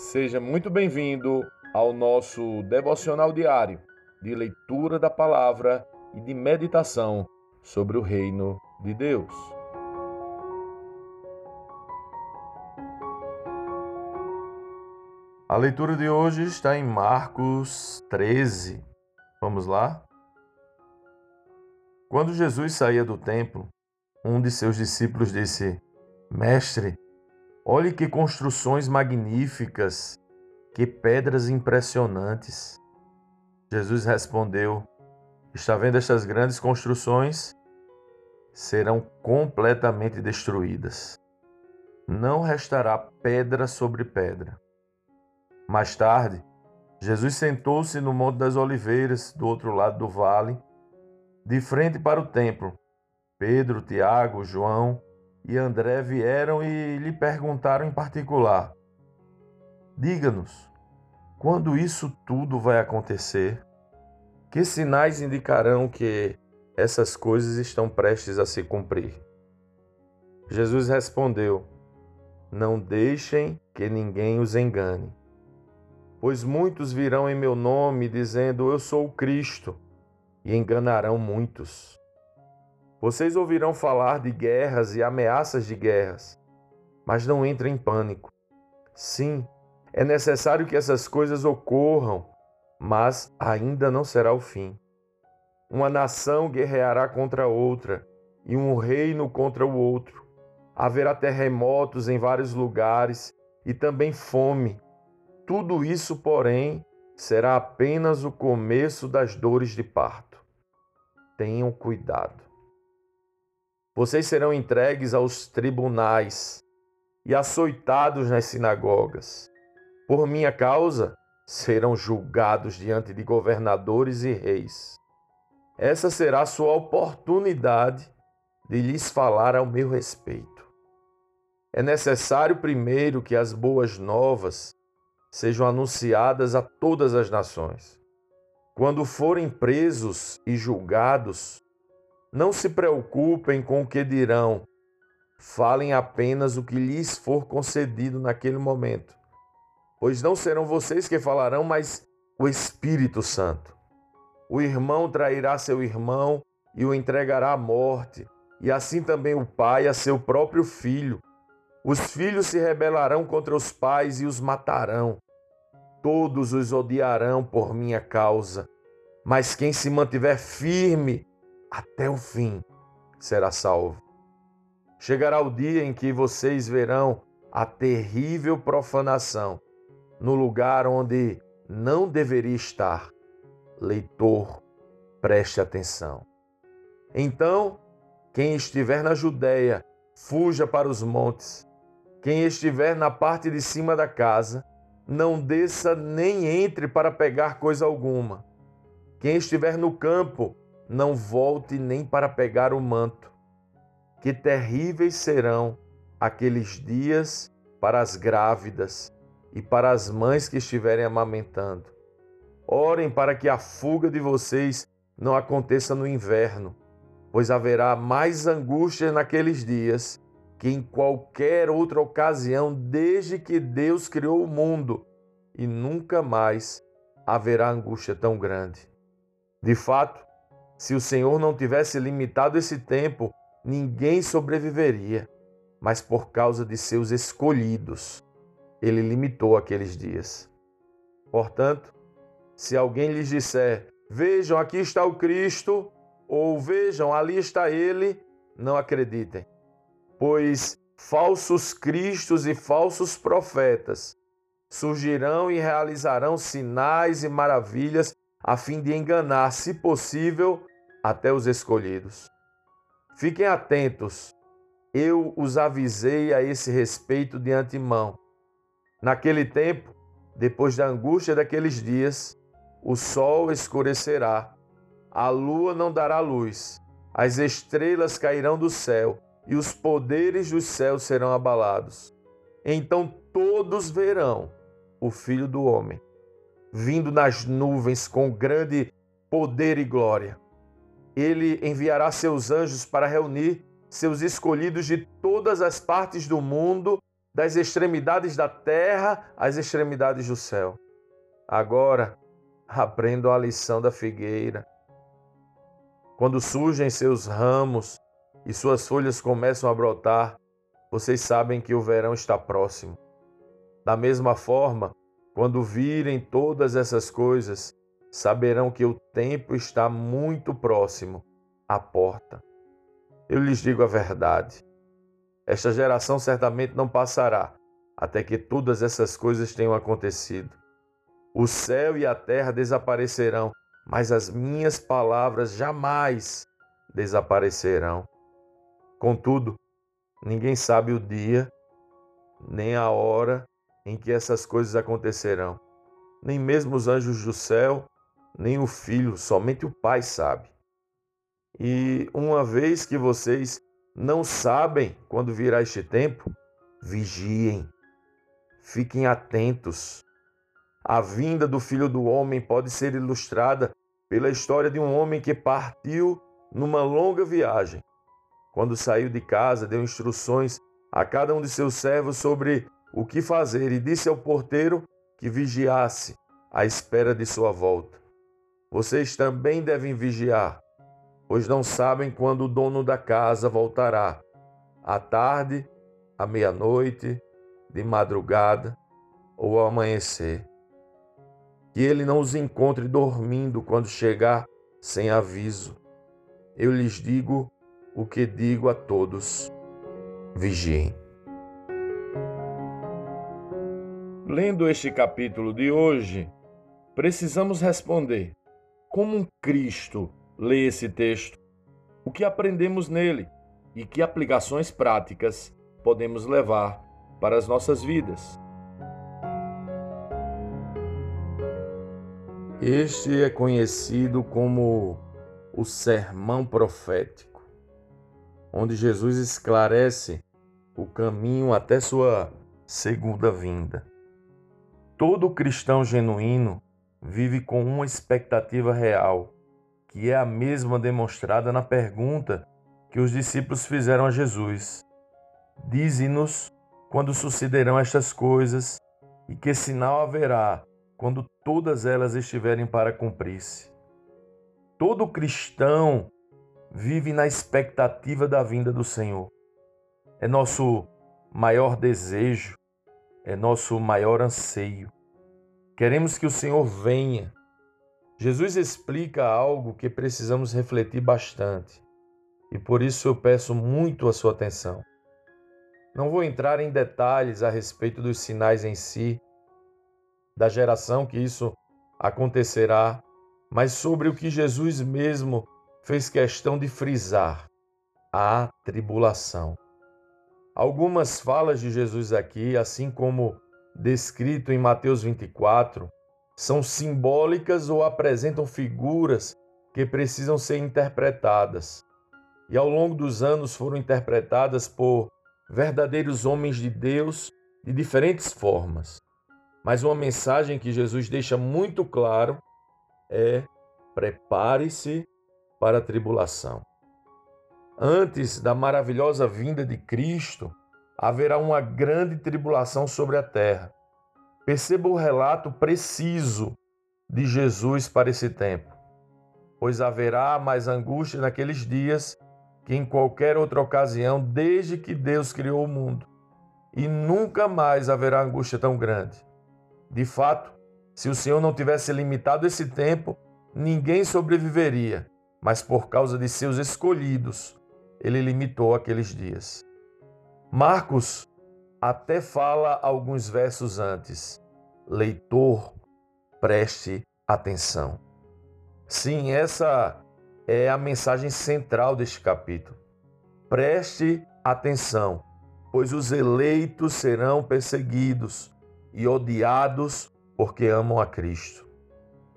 Seja muito bem-vindo ao nosso devocional diário de leitura da palavra e de meditação sobre o reino de Deus. A leitura de hoje está em Marcos 13. Vamos lá? Quando Jesus saía do templo, um de seus discípulos disse: Mestre, olhe que construções magníficas, que pedras impressionantes. Jesus respondeu: Está vendo estas grandes construções? Serão completamente destruídas. Não restará pedra sobre pedra. Mais tarde, Jesus sentou-se no Monte das Oliveiras, do outro lado do vale, de frente para o templo. Pedro, Tiago, João e André vieram e lhe perguntaram em particular: Diga-nos, quando isso tudo vai acontecer? Que sinais indicarão que essas coisas estão prestes a se cumprir? Jesus respondeu: Não deixem que ninguém os engane. Pois muitos virão em meu nome dizendo: Eu sou o Cristo e enganarão muitos. Vocês ouvirão falar de guerras e ameaças de guerras, mas não entrem em pânico. Sim, é necessário que essas coisas ocorram, mas ainda não será o fim. Uma nação guerreará contra outra e um reino contra o outro. Haverá terremotos em vários lugares e também fome. Tudo isso, porém, será apenas o começo das dores de parto tenham cuidado. Vocês serão entregues aos tribunais e açoitados nas sinagogas. Por minha causa, serão julgados diante de governadores e reis. Essa será a sua oportunidade de lhes falar ao meu respeito. É necessário primeiro que as boas novas sejam anunciadas a todas as nações. Quando forem presos e julgados, não se preocupem com o que dirão, falem apenas o que lhes for concedido naquele momento, pois não serão vocês que falarão, mas o Espírito Santo. O irmão trairá seu irmão e o entregará à morte, e assim também o pai a seu próprio filho. Os filhos se rebelarão contra os pais e os matarão. Todos os odiarão por minha causa, mas quem se mantiver firme até o fim será salvo. Chegará o dia em que vocês verão a terrível profanação no lugar onde não deveria estar. Leitor, preste atenção. Então, quem estiver na Judéia, fuja para os montes. Quem estiver na parte de cima da casa, não desça nem entre para pegar coisa alguma. Quem estiver no campo, não volte nem para pegar o manto. Que terríveis serão aqueles dias para as grávidas e para as mães que estiverem amamentando. Orem para que a fuga de vocês não aconteça no inverno, pois haverá mais angústia naqueles dias que em qualquer outra ocasião desde que Deus criou o mundo, e nunca mais haverá angústia tão grande. De fato, se o Senhor não tivesse limitado esse tempo, ninguém sobreviveria, mas por causa de seus escolhidos, ele limitou aqueles dias. Portanto, se alguém lhes disser: Vejam, aqui está o Cristo, ou vejam, ali está ele, não acreditem pois falsos cristos e falsos profetas surgirão e realizarão sinais e maravilhas a fim de enganar, se possível, até os escolhidos. Fiquem atentos, eu os avisei a esse respeito de antemão. Naquele tempo, depois da angústia daqueles dias, o sol escurecerá, a lua não dará luz, as estrelas cairão do céu e os poderes dos céus serão abalados. Então todos verão o Filho do Homem vindo nas nuvens com grande poder e glória. Ele enviará seus anjos para reunir seus escolhidos de todas as partes do mundo das extremidades da terra às extremidades do céu. Agora, aprendo a lição da figueira. Quando surgem seus ramos e suas folhas começam a brotar, vocês sabem que o verão está próximo. Da mesma forma, quando virem todas essas coisas, saberão que o tempo está muito próximo à porta. Eu lhes digo a verdade. Esta geração certamente não passará até que todas essas coisas tenham acontecido. O céu e a terra desaparecerão, mas as minhas palavras jamais desaparecerão. Contudo, ninguém sabe o dia nem a hora em que essas coisas acontecerão. Nem mesmo os anjos do céu, nem o filho, somente o Pai sabe. E uma vez que vocês não sabem quando virá este tempo, vigiem, fiquem atentos. A vinda do Filho do Homem pode ser ilustrada pela história de um homem que partiu numa longa viagem. Quando saiu de casa, deu instruções a cada um de seus servos sobre o que fazer e disse ao porteiro que vigiasse à espera de sua volta. Vocês também devem vigiar, pois não sabem quando o dono da casa voltará à tarde, à meia-noite, de madrugada ou ao amanhecer. Que ele não os encontre dormindo quando chegar sem aviso. Eu lhes digo o que digo a todos: vigiem. Lendo este capítulo de hoje, precisamos responder: como um Cristo lê esse texto? O que aprendemos nele e que aplicações práticas podemos levar para as nossas vidas? Este é conhecido como o sermão profético, onde Jesus esclarece o caminho até sua segunda vinda. Todo cristão genuíno vive com uma expectativa real, que é a mesma demonstrada na pergunta que os discípulos fizeram a Jesus: Dize-nos quando sucederão estas coisas e que sinal haverá quando todas elas estiverem para cumprir-se. Todo cristão vive na expectativa da vinda do Senhor. É nosso maior desejo é nosso maior anseio. Queremos que o Senhor venha. Jesus explica algo que precisamos refletir bastante e por isso eu peço muito a sua atenção. Não vou entrar em detalhes a respeito dos sinais em si, da geração que isso acontecerá, mas sobre o que Jesus mesmo fez questão de frisar: a tribulação. Algumas falas de Jesus aqui, assim como descrito em Mateus 24, são simbólicas ou apresentam figuras que precisam ser interpretadas. E ao longo dos anos foram interpretadas por verdadeiros homens de Deus de diferentes formas. Mas uma mensagem que Jesus deixa muito claro é: prepare-se para a tribulação. Antes da maravilhosa vinda de Cristo, haverá uma grande tribulação sobre a terra. Perceba o relato preciso de Jesus para esse tempo. Pois haverá mais angústia naqueles dias que em qualquer outra ocasião, desde que Deus criou o mundo. E nunca mais haverá angústia tão grande. De fato, se o Senhor não tivesse limitado esse tempo, ninguém sobreviveria, mas por causa de seus escolhidos, ele limitou aqueles dias. Marcos até fala alguns versos antes: Leitor, preste atenção. Sim, essa é a mensagem central deste capítulo. Preste atenção, pois os eleitos serão perseguidos e odiados porque amam a Cristo.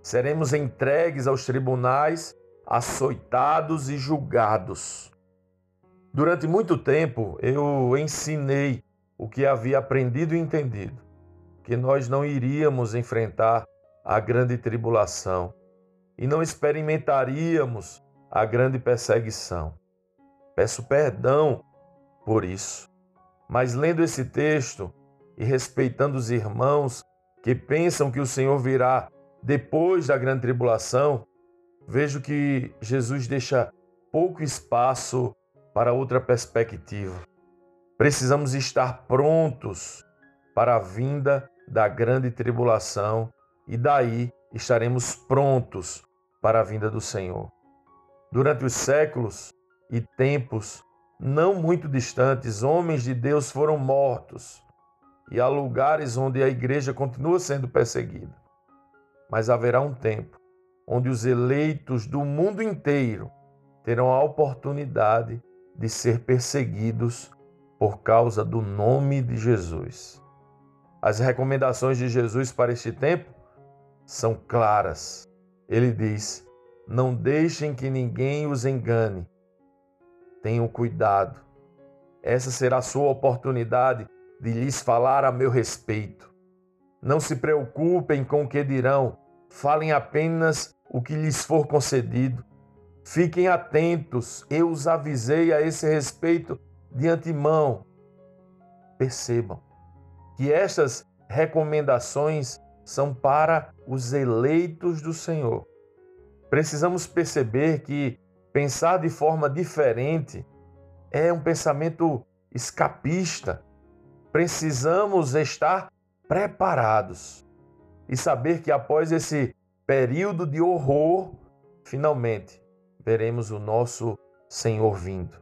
Seremos entregues aos tribunais, açoitados e julgados. Durante muito tempo eu ensinei o que havia aprendido e entendido, que nós não iríamos enfrentar a grande tribulação e não experimentaríamos a grande perseguição. Peço perdão por isso, Mas lendo esse texto e respeitando os irmãos que pensam que o Senhor virá depois da grande tribulação, vejo que Jesus deixa pouco espaço para outra perspectiva. Precisamos estar prontos para a vinda da grande tribulação e daí estaremos prontos para a vinda do Senhor. Durante os séculos e tempos não muito distantes, homens de Deus foram mortos e há lugares onde a igreja continua sendo perseguida. Mas haverá um tempo onde os eleitos do mundo inteiro terão a oportunidade de ser perseguidos por causa do nome de Jesus. As recomendações de Jesus para este tempo são claras. Ele diz: Não deixem que ninguém os engane. Tenham cuidado. Essa será a sua oportunidade de lhes falar a meu respeito. Não se preocupem com o que dirão, falem apenas o que lhes for concedido. Fiquem atentos, eu os avisei a esse respeito de antemão. Percebam que estas recomendações são para os eleitos do Senhor. Precisamos perceber que pensar de forma diferente é um pensamento escapista. Precisamos estar preparados e saber que após esse período de horror, finalmente veremos o nosso Senhor vindo.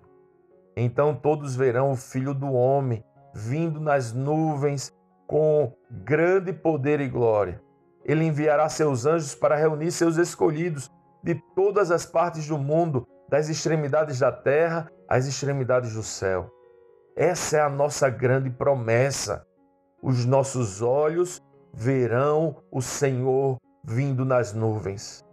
Então todos verão o Filho do Homem vindo nas nuvens com grande poder e glória. Ele enviará seus anjos para reunir seus escolhidos de todas as partes do mundo, das extremidades da terra às extremidades do céu. Essa é a nossa grande promessa. Os nossos olhos verão o Senhor vindo nas nuvens.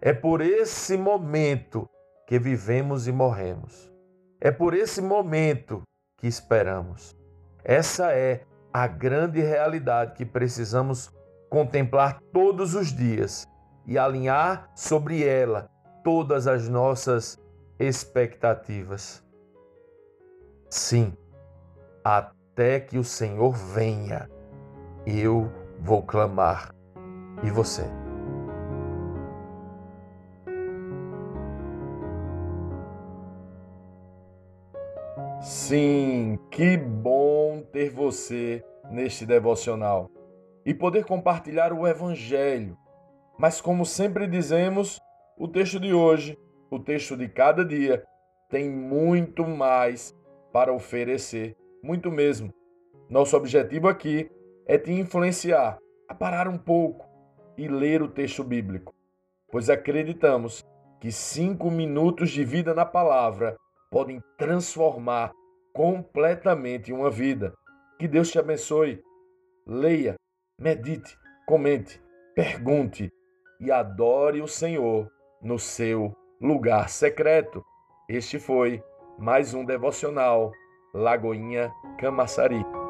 É por esse momento que vivemos e morremos. É por esse momento que esperamos. Essa é a grande realidade que precisamos contemplar todos os dias e alinhar sobre ela todas as nossas expectativas. Sim, até que o Senhor venha, eu vou clamar. E você? Sim, que bom ter você neste devocional e poder compartilhar o Evangelho. Mas, como sempre dizemos, o texto de hoje, o texto de cada dia, tem muito mais para oferecer, muito mesmo. Nosso objetivo aqui é te influenciar a parar um pouco e ler o texto bíblico, pois acreditamos que cinco minutos de vida na palavra podem transformar completamente uma vida. Que Deus te abençoe. Leia, medite, comente, pergunte e adore o Senhor no seu lugar secreto. Este foi mais um devocional Lagoinha Camaçari.